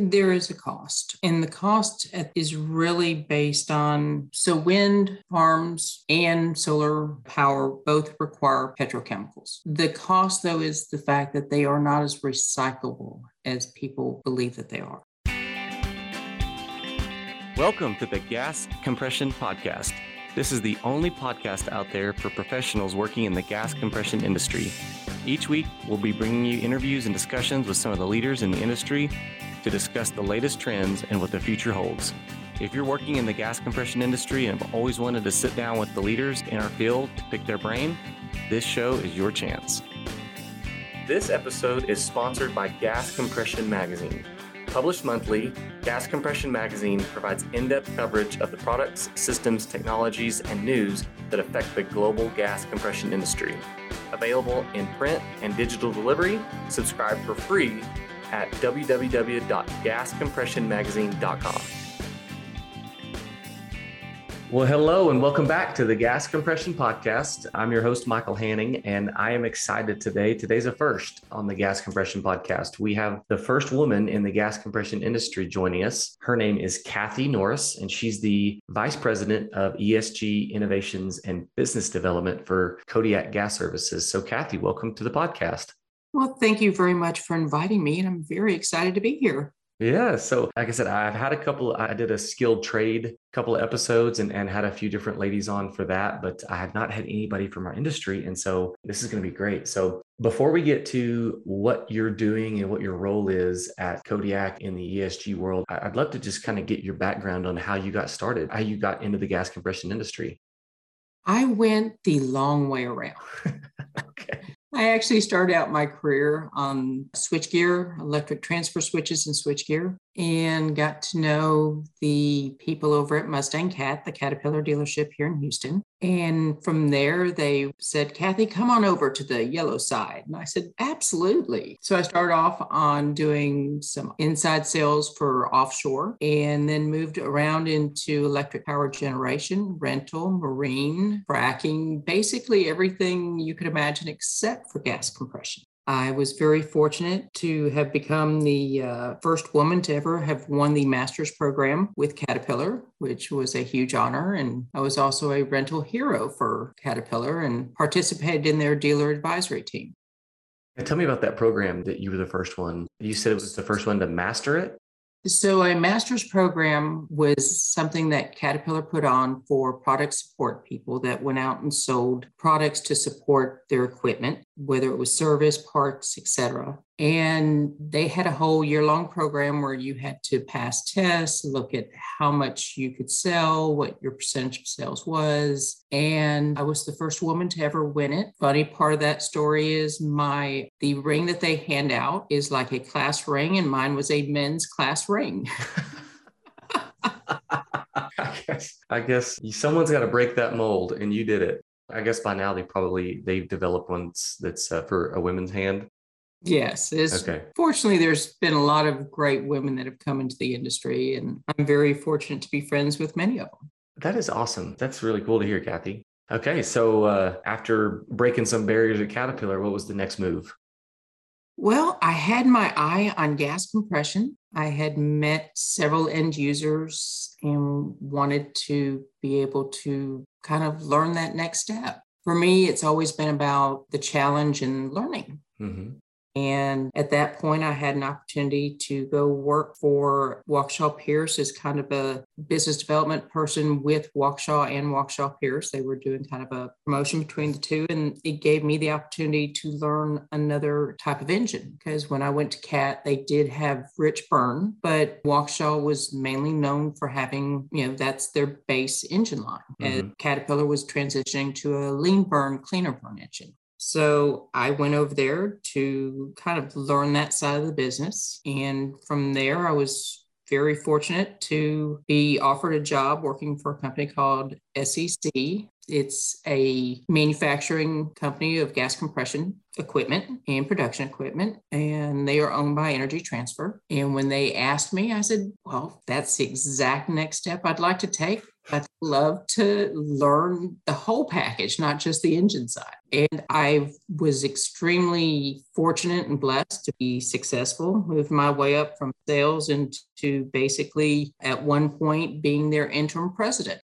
There is a cost, and the cost is really based on so wind farms and solar power both require petrochemicals. The cost, though, is the fact that they are not as recyclable as people believe that they are. Welcome to the Gas Compression Podcast. This is the only podcast out there for professionals working in the gas compression industry. Each week, we'll be bringing you interviews and discussions with some of the leaders in the industry to discuss the latest trends and what the future holds. If you're working in the gas compression industry and have always wanted to sit down with the leaders in our field to pick their brain, this show is your chance. This episode is sponsored by Gas Compression Magazine. Published monthly, Gas Compression Magazine provides in depth coverage of the products, systems, technologies, and news that affect the global gas compression industry. Available in print and digital delivery, subscribe for free at www.gascompressionmagazine.com. Well, hello and welcome back to the Gas Compression Podcast. I'm your host, Michael Haning, and I am excited today. Today's a first on the Gas Compression Podcast. We have the first woman in the gas compression industry joining us. Her name is Kathy Norris, and she's the Vice President of ESG Innovations and Business Development for Kodiak Gas Services. So, Kathy, welcome to the podcast. Well, thank you very much for inviting me, and I'm very excited to be here. Yeah. So, like I said, I've had a couple, I did a skilled trade couple of episodes and, and had a few different ladies on for that, but I have not had anybody from our industry. And so this is going to be great. So, before we get to what you're doing and what your role is at Kodiak in the ESG world, I'd love to just kind of get your background on how you got started, how you got into the gas compression industry. I went the long way around. I actually started out my career on switchgear, electric transfer switches and switchgear and got to know the people over at Mustang Cat, the Caterpillar dealership here in Houston. And from there, they said, Kathy, come on over to the yellow side. And I said, absolutely. So I started off on doing some inside sales for offshore and then moved around into electric power generation, rental, marine, fracking, basically everything you could imagine except for gas compression. I was very fortunate to have become the uh, first woman to ever have won the master's program with Caterpillar, which was a huge honor. And I was also a rental hero for Caterpillar and participated in their dealer advisory team. Tell me about that program that you were the first one. You said it was the first one to master it? So, a master's program was something that Caterpillar put on for product support people that went out and sold products to support their equipment, whether it was service, parts, etc. And they had a whole year long program where you had to pass tests, look at how much you could sell, what your percentage of sales was. And I was the first woman to ever win it. Funny part of that story is my the ring that they hand out is like a class ring, and mine was a men's class ring. I guess I guess someone's got to break that mold, and you did it. I guess by now they probably they've developed ones that's uh, for a women's hand. Yes. Okay. Fortunately, there's been a lot of great women that have come into the industry, and I'm very fortunate to be friends with many of them. That is awesome. That's really cool to hear, Kathy. Okay. So, uh, after breaking some barriers at Caterpillar, what was the next move? Well, I had my eye on gas compression. I had met several end users and wanted to be able to kind of learn that next step. For me, it's always been about the challenge and learning. Mm-hmm. And at that point, I had an opportunity to go work for Waukesha Pierce as kind of a business development person with Waukesha and Waukesha Pierce. They were doing kind of a promotion between the two. And it gave me the opportunity to learn another type of engine because when I went to CAT, they did have rich burn, but Waukesha was mainly known for having, you know, that's their base engine line. Mm-hmm. And Caterpillar was transitioning to a lean burn, cleaner burn engine. So I went over there to kind of learn that side of the business. And from there, I was very fortunate to be offered a job working for a company called SEC. It's a manufacturing company of gas compression equipment and production equipment, and they are owned by Energy Transfer. And when they asked me, I said, Well, that's the exact next step I'd like to take. Love to learn the whole package, not just the engine side. And I was extremely fortunate and blessed to be successful, moved my way up from sales into basically at one point being their interim president.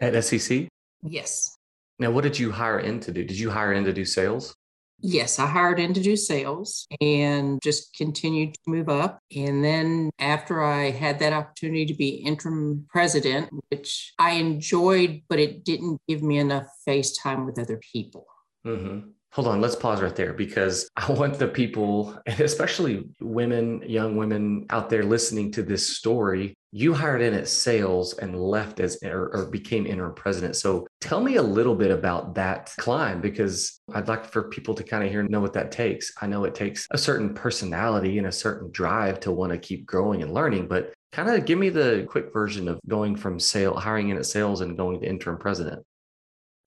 At SEC? Yes. Now, what did you hire in to do? Did you hire in to do sales? Yes, I hired in to do sales and just continued to move up. And then after I had that opportunity to be interim president, which I enjoyed, but it didn't give me enough face time with other people. Mm-hmm. Hold on, let's pause right there because I want the people, and especially women, young women out there listening to this story. You hired in at sales and left as or, or, became interim president. So tell me a little bit about that climb because I'd like for people to kind of hear know what that takes. I know it takes a certain personality and a certain drive to want to keep growing and learning, but kind of give me the quick version of going from sale hiring in at sales and going to interim president.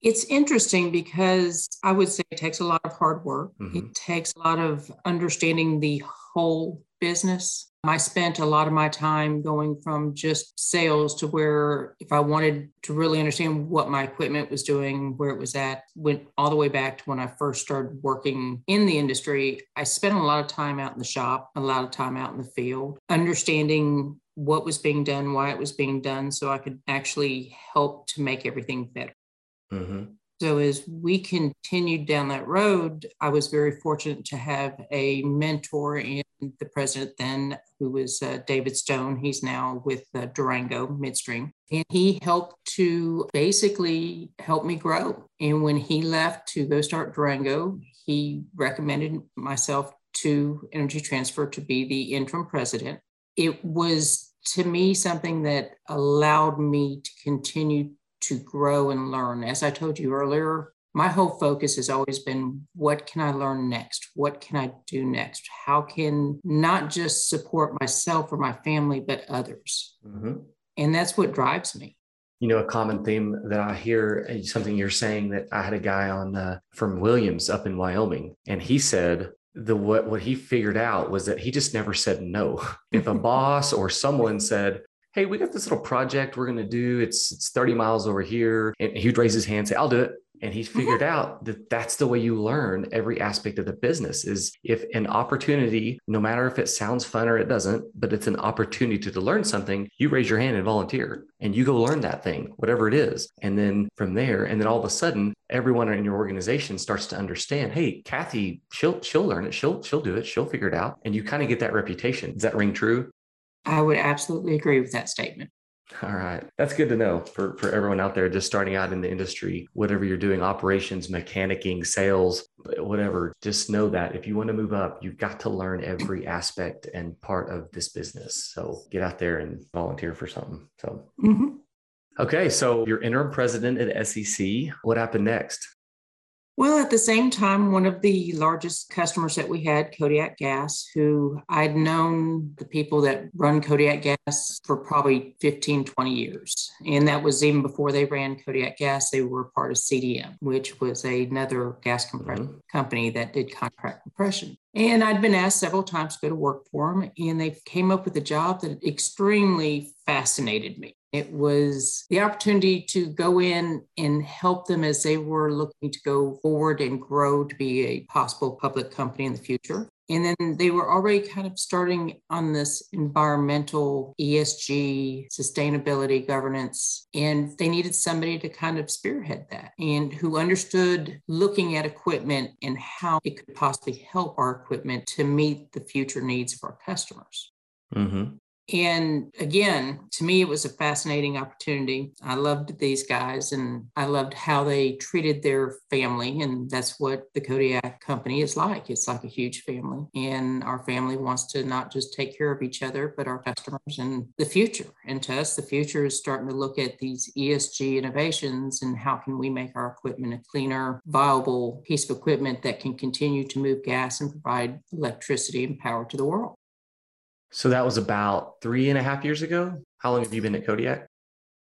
It's interesting because I would say it takes a lot of hard work. Mm-hmm. It takes a lot of understanding the whole business. I spent a lot of my time going from just sales to where, if I wanted to really understand what my equipment was doing, where it was at, went all the way back to when I first started working in the industry. I spent a lot of time out in the shop, a lot of time out in the field, understanding what was being done, why it was being done, so I could actually help to make everything better. Mm-hmm. So, as we continued down that road, I was very fortunate to have a mentor in the president then, who was uh, David Stone. He's now with uh, Durango Midstream. And he helped to basically help me grow. And when he left to go start Durango, he recommended myself to Energy Transfer to be the interim president. It was to me something that allowed me to continue to grow and learn. As I told you earlier, my whole focus has always been what can I learn next? What can I do next? How can not just support myself or my family, but others? Mm-hmm. And that's what drives me. You know, a common theme that I hear, something you're saying that I had a guy on uh, from Williams up in Wyoming, and he said the what what he figured out was that he just never said no. If a boss or someone said, hey, we got this little project we're going to do. It's it's 30 miles over here. And he'd raise his hand and say, I'll do it. And he figured mm-hmm. out that that's the way you learn every aspect of the business is if an opportunity, no matter if it sounds fun or it doesn't, but it's an opportunity to, to learn something, you raise your hand and volunteer and you go learn that thing, whatever it is. And then from there, and then all of a sudden, everyone in your organization starts to understand, hey, Kathy, she'll she'll learn it, she'll she'll do it, she'll figure it out. And you kind of get that reputation. Does that ring true? I would absolutely agree with that statement. All right. That's good to know for, for everyone out there just starting out in the industry, whatever you're doing, operations, mechanicking, sales, whatever, just know that if you want to move up, you've got to learn every aspect and part of this business. So get out there and volunteer for something. So, mm-hmm. okay. So you're interim president at SEC. What happened next? Well, at the same time, one of the largest customers that we had, Kodiak Gas, who I'd known the people that run Kodiak Gas for probably 15, 20 years. And that was even before they ran Kodiak Gas, they were part of CDM, which was another gas compression mm-hmm. company that did contract compression. And I'd been asked several times to go to work for them, and they came up with a job that extremely fascinated me. It was the opportunity to go in and help them as they were looking to go forward and grow to be a possible public company in the future. And then they were already kind of starting on this environmental ESG, sustainability, governance, and they needed somebody to kind of spearhead that and who understood looking at equipment and how it could possibly help our equipment to meet the future needs of our customers. Mm-hmm. And again, to me, it was a fascinating opportunity. I loved these guys and I loved how they treated their family. And that's what the Kodiak company is like. It's like a huge family. And our family wants to not just take care of each other, but our customers and the future. And to us, the future is starting to look at these ESG innovations and how can we make our equipment a cleaner, viable piece of equipment that can continue to move gas and provide electricity and power to the world. So that was about three and a half years ago. How long have you been at Kodiak?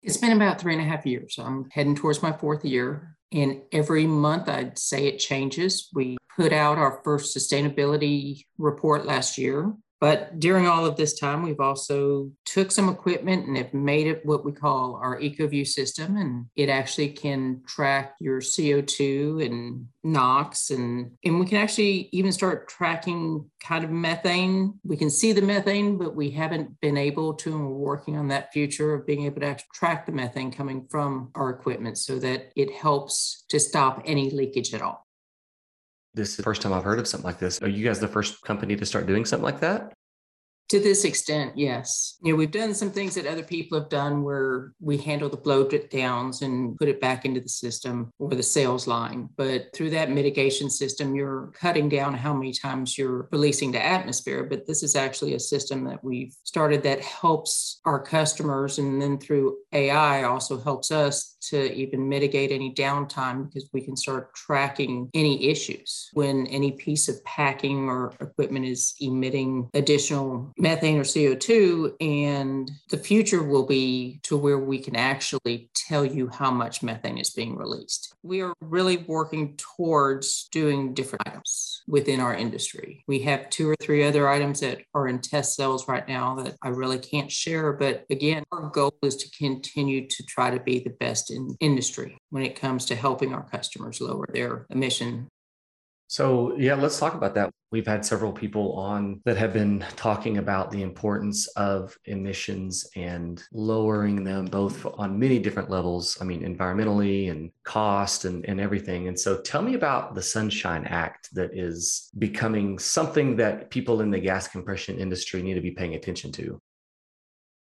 It's been about three and a half years. I'm heading towards my fourth year. And every month, I'd say it changes. We put out our first sustainability report last year. But during all of this time, we've also took some equipment and have made it what we call our EcoView system. And it actually can track your CO2 and NOx and, and we can actually even start tracking kind of methane. We can see the methane, but we haven't been able to, and we're working on that future of being able to track the methane coming from our equipment so that it helps to stop any leakage at all. This is the first time I've heard of something like this. Are you guys the first company to start doing something like that? To this extent, yes. You know, we've done some things that other people have done where we handle the blow downs and put it back into the system or the sales line. But through that mitigation system, you're cutting down how many times you're releasing to atmosphere. But this is actually a system that we've started that helps our customers. And then through AI also helps us to even mitigate any downtime because we can start tracking any issues when any piece of packing or equipment is emitting additional methane or CO2. And the future will be to where we can actually tell you how much methane is being released. We are really working towards doing different items within our industry. We have two or three other items that are in test cells right now that I really can't share. But again, our goal is to continue to try to be the best in industry when it comes to helping our customers lower their emission so, yeah, let's talk about that. We've had several people on that have been talking about the importance of emissions and lowering them both on many different levels. I mean, environmentally and cost and, and everything. And so, tell me about the Sunshine Act that is becoming something that people in the gas compression industry need to be paying attention to.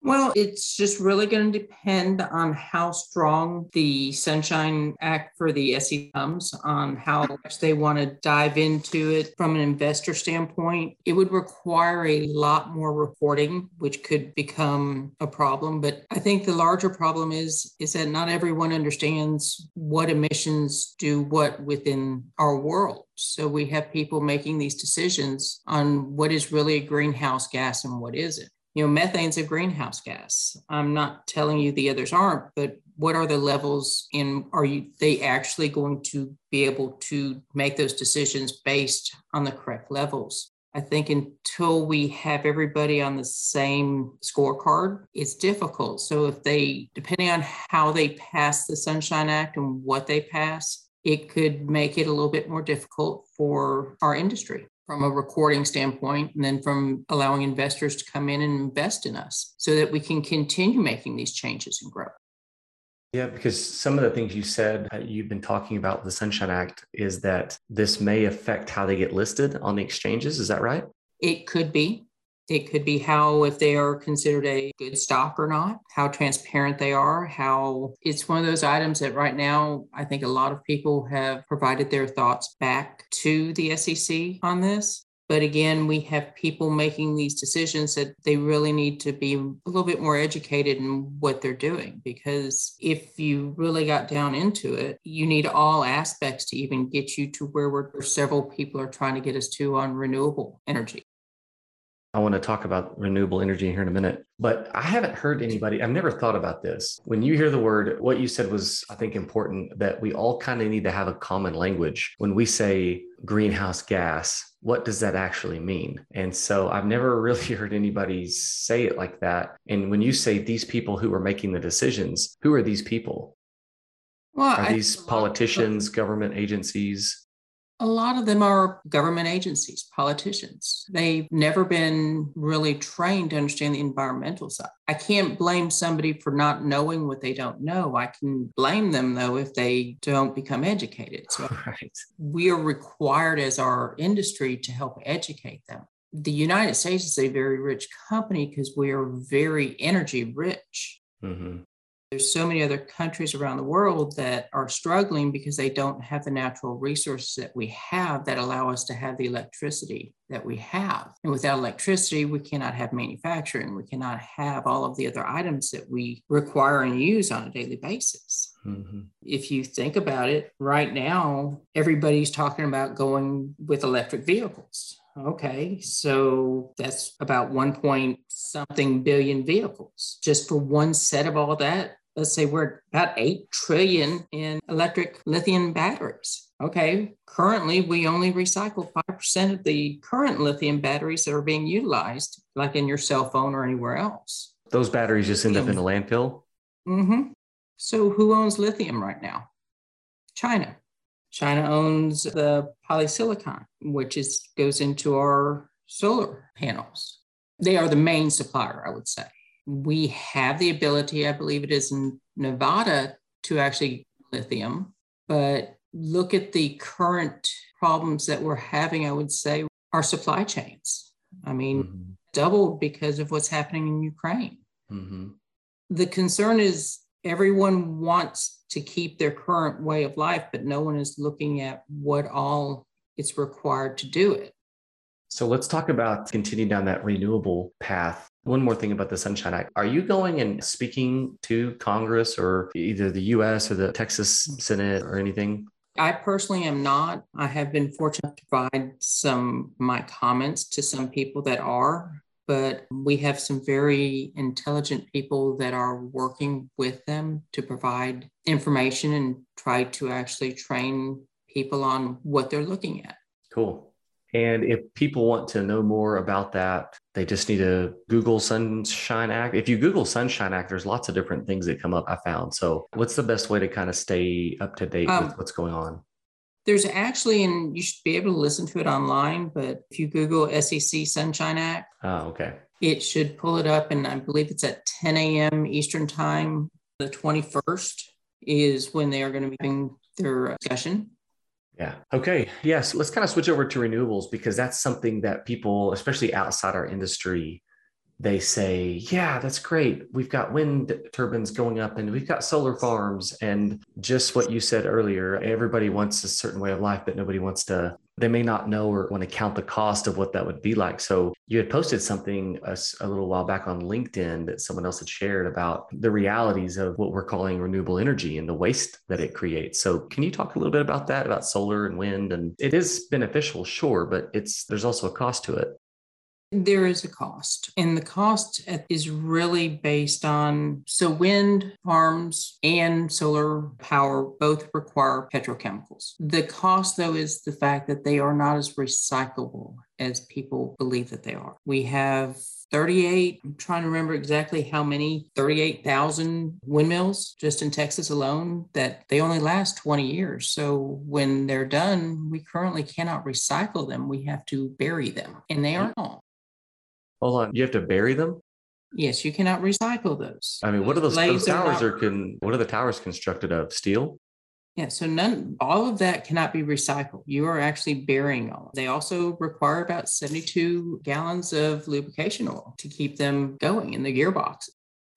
Well, it's just really going to depend on how strong the Sunshine Act for the SE comes, on how much they want to dive into it from an investor standpoint. It would require a lot more reporting, which could become a problem. But I think the larger problem is, is that not everyone understands what emissions do what within our world. So we have people making these decisions on what is really a greenhouse gas and what isn't you know, methane's a greenhouse gas. I'm not telling you the others aren't, but what are the levels in are you they actually going to be able to make those decisions based on the correct levels? I think until we have everybody on the same scorecard, it's difficult. So if they depending on how they pass the Sunshine Act and what they pass, it could make it a little bit more difficult for our industry from a recording standpoint, and then from allowing investors to come in and invest in us so that we can continue making these changes and grow. Yeah, because some of the things you said, uh, you've been talking about the Sunshine Act, is that this may affect how they get listed on the exchanges. Is that right? It could be. It could be how, if they are considered a good stock or not, how transparent they are, how it's one of those items that right now, I think a lot of people have provided their thoughts back to the SEC on this. But again, we have people making these decisions that they really need to be a little bit more educated in what they're doing. Because if you really got down into it, you need all aspects to even get you to where we're, several people are trying to get us to on renewable energy. I want to talk about renewable energy here in a minute, but I haven't heard anybody, I've never thought about this. When you hear the word, what you said was, I think, important that we all kind of need to have a common language. When we say greenhouse gas, what does that actually mean? And so I've never really heard anybody say it like that. And when you say these people who are making the decisions, who are these people? Well, are these politicians, government agencies? A lot of them are government agencies, politicians. They've never been really trained to understand the environmental side. I can't blame somebody for not knowing what they don't know. I can blame them, though, if they don't become educated. So right. we are required as our industry to help educate them. The United States is a very rich company because we are very energy rich. Mm-hmm. There's so many other countries around the world that are struggling because they don't have the natural resources that we have that allow us to have the electricity that we have. And without electricity, we cannot have manufacturing. We cannot have all of the other items that we require and use on a daily basis. Mm-hmm. If you think about it, right now, everybody's talking about going with electric vehicles. Okay, so that's about one point something billion vehicles. Just for one set of all that, let's say we're about 8 trillion in electric lithium batteries. Okay, currently we only recycle 5% of the current lithium batteries that are being utilized, like in your cell phone or anywhere else. Those batteries just end up in the landfill? Mm-hmm. So who owns lithium right now? China. China owns the polysilicon, which is goes into our solar panels. They are the main supplier, I would say. We have the ability, I believe it is in Nevada, to actually lithium, but look at the current problems that we're having, I would say, our supply chains. I mean, mm-hmm. doubled because of what's happening in Ukraine. Mm-hmm. The concern is everyone wants to keep their current way of life, but no one is looking at what all it's required to do it. So let's talk about continuing down that renewable path. One more thing about the Sunshine Act. Are you going and speaking to Congress or either the US or the Texas Senate or anything? I personally am not. I have been fortunate to provide some my comments to some people that are, but we have some very intelligent people that are working with them to provide information and try to actually train people on what they're looking at. Cool. And if people want to know more about that, they just need to Google Sunshine Act. If you Google Sunshine Act, there's lots of different things that come up, I found. So, what's the best way to kind of stay up to date um, with what's going on? There's actually, and you should be able to listen to it online, but if you Google SEC Sunshine Act, oh, okay. It should pull it up, and I believe it's at 10 a.m. Eastern Time. The 21st is when they are going to be having their discussion. Yeah. Okay. Yes. Let's kind of switch over to renewables because that's something that people, especially outside our industry, they say, yeah, that's great. We've got wind turbines going up and we've got solar farms. And just what you said earlier, everybody wants a certain way of life, but nobody wants to, they may not know or want to count the cost of what that would be like. So you had posted something uh, a, a little while back on LinkedIn that someone else had shared about the realities of what we're calling renewable energy and the waste that it creates. So can you talk a little bit about that, about solar and wind? And it is beneficial, sure, but it's, there's also a cost to it. There is a cost, and the cost is really based on so wind farms and solar power both require petrochemicals. The cost, though, is the fact that they are not as recyclable as people believe that they are. We have 38, I'm trying to remember exactly how many, 38,000 windmills just in Texas alone that they only last 20 years. So when they're done, we currently cannot recycle them. We have to bury them, and they are not. Hold on. You have to bury them? Yes, you cannot recycle those. I mean, what are those, those towers are, not, are can what are the towers constructed of? Steel? Yeah, so none all of that cannot be recycled. You are actually burying all. They also require about 72 gallons of lubrication oil to keep them going in the gearbox.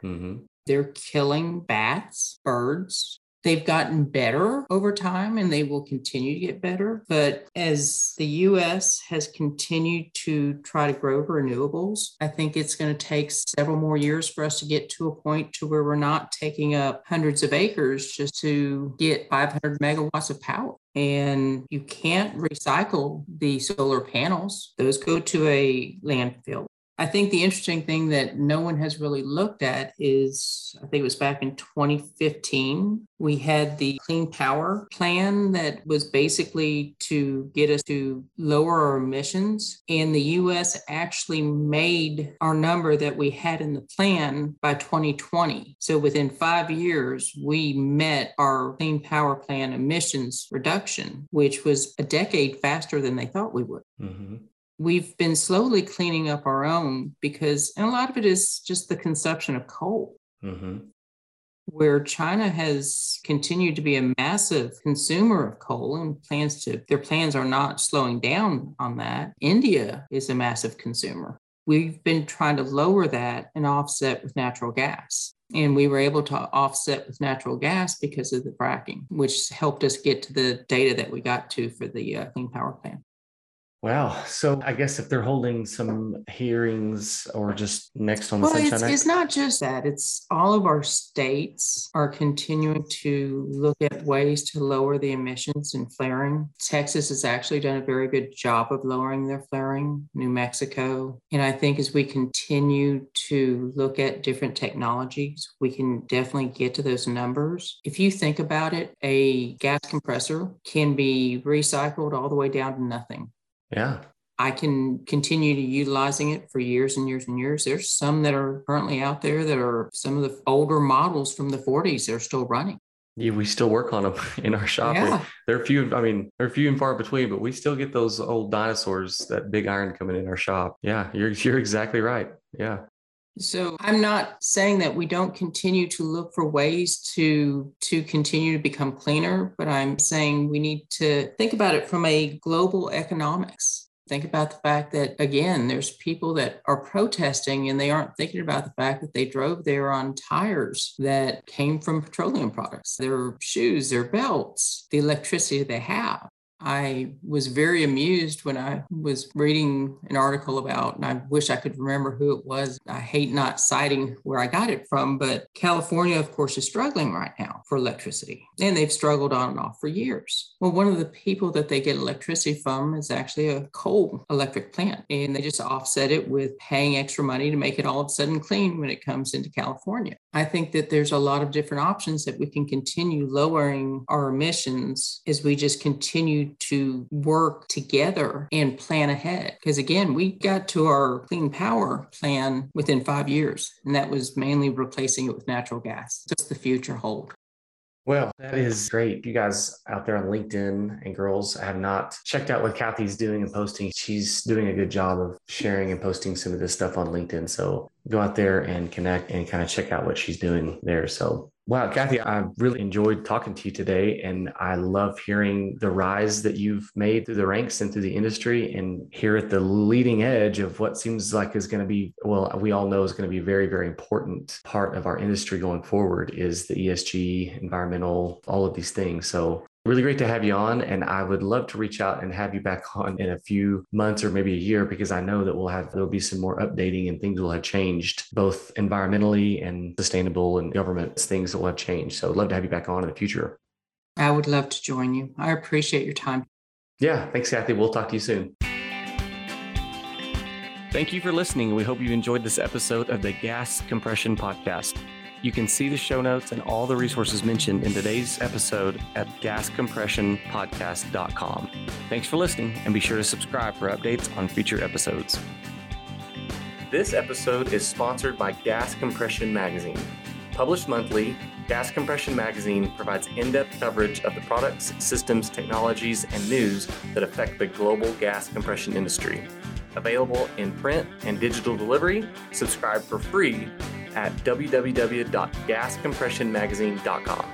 Mm-hmm. They're killing bats, birds, They've gotten better over time and they will continue to get better. But as the US has continued to try to grow renewables, I think it's going to take several more years for us to get to a point to where we're not taking up hundreds of acres just to get 500 megawatts of power and you can't recycle the solar panels. Those go to a landfill. I think the interesting thing that no one has really looked at is I think it was back in 2015. We had the Clean Power Plan that was basically to get us to lower our emissions. And the US actually made our number that we had in the plan by 2020. So within five years, we met our Clean Power Plan emissions reduction, which was a decade faster than they thought we would. Mm-hmm we've been slowly cleaning up our own because, and a lot of it is just the consumption of coal. Mm-hmm. Where China has continued to be a massive consumer of coal and plans to, their plans are not slowing down on that. India is a massive consumer. We've been trying to lower that and offset with natural gas. And we were able to offset with natural gas because of the fracking, which helped us get to the data that we got to for the uh, Clean Power Plan. Wow. So I guess if they're holding some hearings or just next on the well, Sunshine it's, Act. it's not just that. It's all of our states are continuing to look at ways to lower the emissions and flaring. Texas has actually done a very good job of lowering their flaring, New Mexico. And I think as we continue to look at different technologies, we can definitely get to those numbers. If you think about it, a gas compressor can be recycled all the way down to nothing. Yeah. I can continue to utilizing it for years and years and years. There's some that are currently out there that are some of the older models from the 40s. They're still running. Yeah, we still work on them in our shop. Yeah. They're few. I mean, they're few and far between, but we still get those old dinosaurs, that big iron coming in our shop. Yeah, you're you're exactly right. Yeah. So I'm not saying that we don't continue to look for ways to to continue to become cleaner, but I'm saying we need to think about it from a global economics. Think about the fact that again, there's people that are protesting and they aren't thinking about the fact that they drove there on tires that came from petroleum products, their shoes, their belts, the electricity they have. I was very amused when I was reading an article about, and I wish I could remember who it was. I hate not citing where I got it from, but California, of course, is struggling right now for electricity, and they've struggled on and off for years. Well, one of the people that they get electricity from is actually a coal electric plant, and they just offset it with paying extra money to make it all of a sudden clean when it comes into California. I think that there's a lot of different options that we can continue lowering our emissions as we just continue to work together and plan ahead. Because again, we got to our clean power plan within five years, and that was mainly replacing it with natural gas. What's the future hold? Well, that is great. You guys out there on LinkedIn and girls have not checked out what Kathy's doing and posting. She's doing a good job of sharing and posting some of this stuff on LinkedIn. So go out there and connect and kind of check out what she's doing there. So Wow, Kathy, I really enjoyed talking to you today. And I love hearing the rise that you've made through the ranks and through the industry and here at the leading edge of what seems like is going to be, well, we all know is going to be a very, very important part of our industry going forward is the ESG, environmental, all of these things. So Really great to have you on. And I would love to reach out and have you back on in a few months or maybe a year because I know that we'll have, there'll be some more updating and things will have changed both environmentally and sustainable and government things that will have changed. So I'd love to have you back on in the future. I would love to join you. I appreciate your time. Yeah. Thanks, Kathy. We'll talk to you soon. Thank you for listening. We hope you enjoyed this episode of the Gas Compression Podcast. You can see the show notes and all the resources mentioned in today's episode at gascompressionpodcast.com. Thanks for listening and be sure to subscribe for updates on future episodes. This episode is sponsored by Gas Compression Magazine. Published monthly, Gas Compression Magazine provides in depth coverage of the products, systems, technologies, and news that affect the global gas compression industry. Available in print and digital delivery, subscribe for free at www.gascompressionmagazine.com.